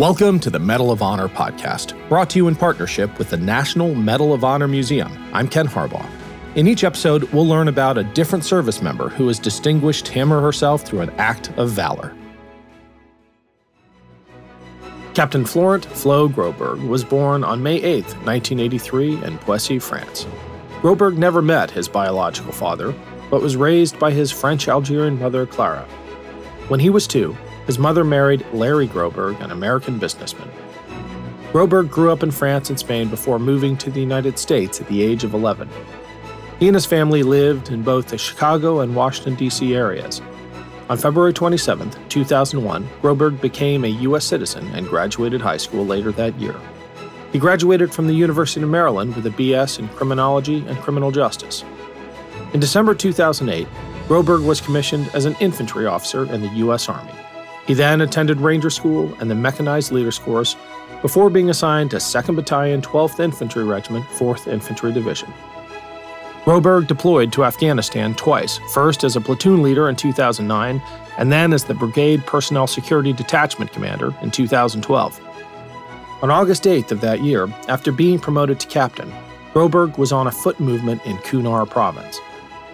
Welcome to the Medal of Honor podcast, brought to you in partnership with the National Medal of Honor Museum. I'm Ken Harbaugh. In each episode, we'll learn about a different service member who has distinguished him or herself through an act of valor. Captain Florent Flo Groberg was born on May 8, 1983, in Poissy, France. Groberg never met his biological father, but was raised by his French Algerian mother, Clara. When he was two, his mother married Larry Groberg, an American businessman. Groberg grew up in France and Spain before moving to the United States at the age of 11. He and his family lived in both the Chicago and Washington, D.C. areas. On February 27, 2001, Groberg became a U.S. citizen and graduated high school later that year. He graduated from the University of Maryland with a BS in Criminology and Criminal Justice. In December 2008, Groberg was commissioned as an infantry officer in the U.S. Army. He then attended Ranger School and the Mechanized Leaders Course before being assigned to 2nd Battalion, 12th Infantry Regiment, 4th Infantry Division. Groberg deployed to Afghanistan twice, first as a platoon leader in 2009, and then as the Brigade Personnel Security Detachment Commander in 2012. On August 8th of that year, after being promoted to captain, Groberg was on a foot movement in Kunar Province.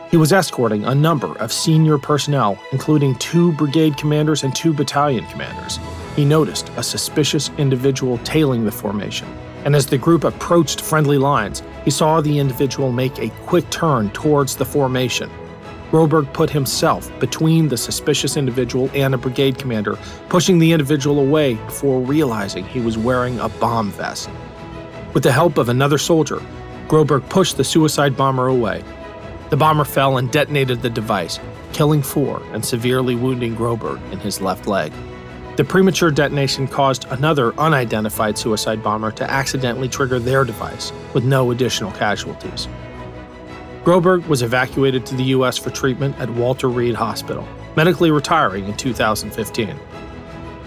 He was escorting a number of senior personnel, including two brigade commanders and two battalion commanders. He noticed a suspicious individual tailing the formation, and as the group approached friendly lines, he saw the individual make a quick turn towards the formation. Groberg put himself between the suspicious individual and a brigade commander, pushing the individual away before realizing he was wearing a bomb vest. With the help of another soldier, Groberg pushed the suicide bomber away the bomber fell and detonated the device, killing four and severely wounding Groberg in his left leg. The premature detonation caused another unidentified suicide bomber to accidentally trigger their device, with no additional casualties. Groberg was evacuated to the U.S. for treatment at Walter Reed Hospital, medically retiring in 2015.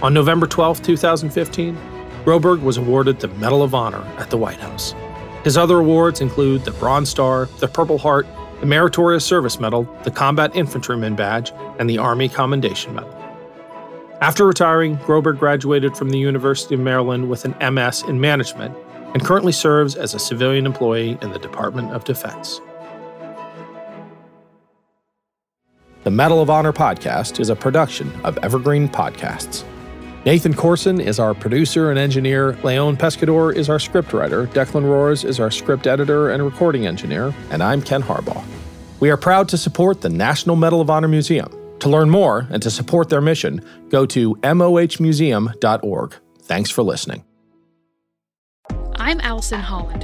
On November 12, 2015, Groberg was awarded the Medal of Honor at the White House. His other awards include the Bronze Star, the Purple Heart, the Meritorious Service Medal, the Combat Infantryman Badge, and the Army Commendation Medal. After retiring, Groberg graduated from the University of Maryland with an MS in Management and currently serves as a civilian employee in the Department of Defense. The Medal of Honor podcast is a production of Evergreen Podcasts. Nathan Corson is our producer and engineer. Leon Pescador is our scriptwriter. Declan Roars is our script editor and recording engineer. And I'm Ken Harbaugh. We are proud to support the National Medal of Honor Museum. To learn more and to support their mission, go to mohmuseum.org. Thanks for listening. I'm Allison Holland,